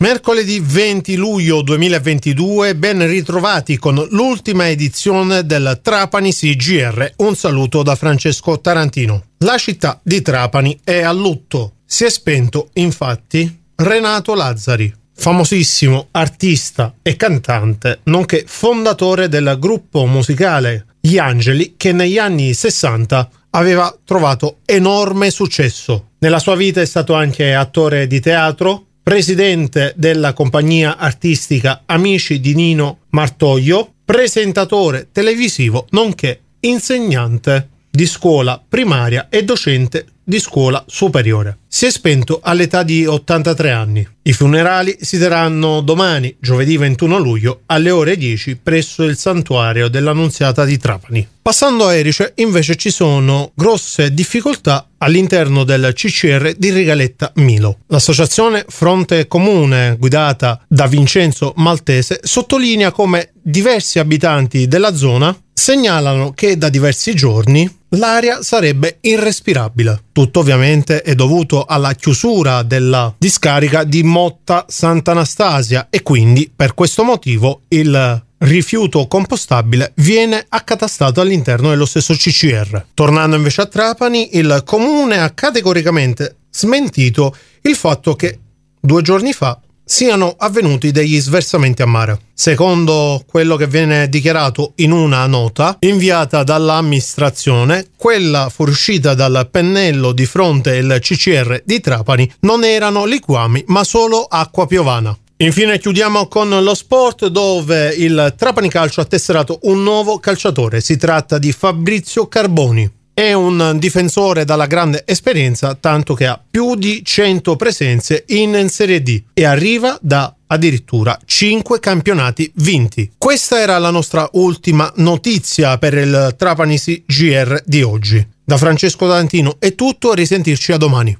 Mercoledì 20 luglio 2022, ben ritrovati con l'ultima edizione del Trapani CGR. Un saluto da Francesco Tarantino. La città di Trapani è a lutto. Si è spento, infatti, Renato Lazzari, famosissimo artista e cantante, nonché fondatore del gruppo musicale Gli Angeli che negli anni 60 aveva trovato enorme successo. Nella sua vita è stato anche attore di teatro, presidente della compagnia artistica Amici di Nino Martoglio, presentatore televisivo, nonché insegnante di scuola primaria e docente di scuola superiore. Si è spento all'età di 83 anni. I funerali si terranno domani, giovedì 21 luglio, alle ore 10 presso il santuario dell'Annunziata di Trapani. Passando a Erice, invece ci sono grosse difficoltà all'interno del CCR di Rigaletta Milo. L'associazione Fronte Comune, guidata da Vincenzo Maltese, sottolinea come diversi abitanti della zona segnalano che da diversi giorni l'aria sarebbe irrespirabile. Tutto ovviamente è dovuto alla chiusura della discarica di Motta Sant'Anastasia e quindi per questo motivo il rifiuto compostabile viene accatastato all'interno dello stesso CCR. Tornando invece a Trapani, il comune ha categoricamente smentito il fatto che due giorni fa siano avvenuti degli sversamenti a mare. Secondo quello che viene dichiarato in una nota inviata dall'amministrazione, quella fuoriuscita dal pennello di fronte al CCR di Trapani non erano liquami ma solo acqua piovana. Infine chiudiamo con lo sport dove il Trapani Calcio ha tesserato un nuovo calciatore, si tratta di Fabrizio Carboni. È un difensore dalla grande esperienza, tanto che ha più di 100 presenze in Serie D e arriva da addirittura 5 campionati vinti. Questa era la nostra ultima notizia per il Trapanisi GR di oggi. Da Francesco Dantino è tutto, risentirci a domani.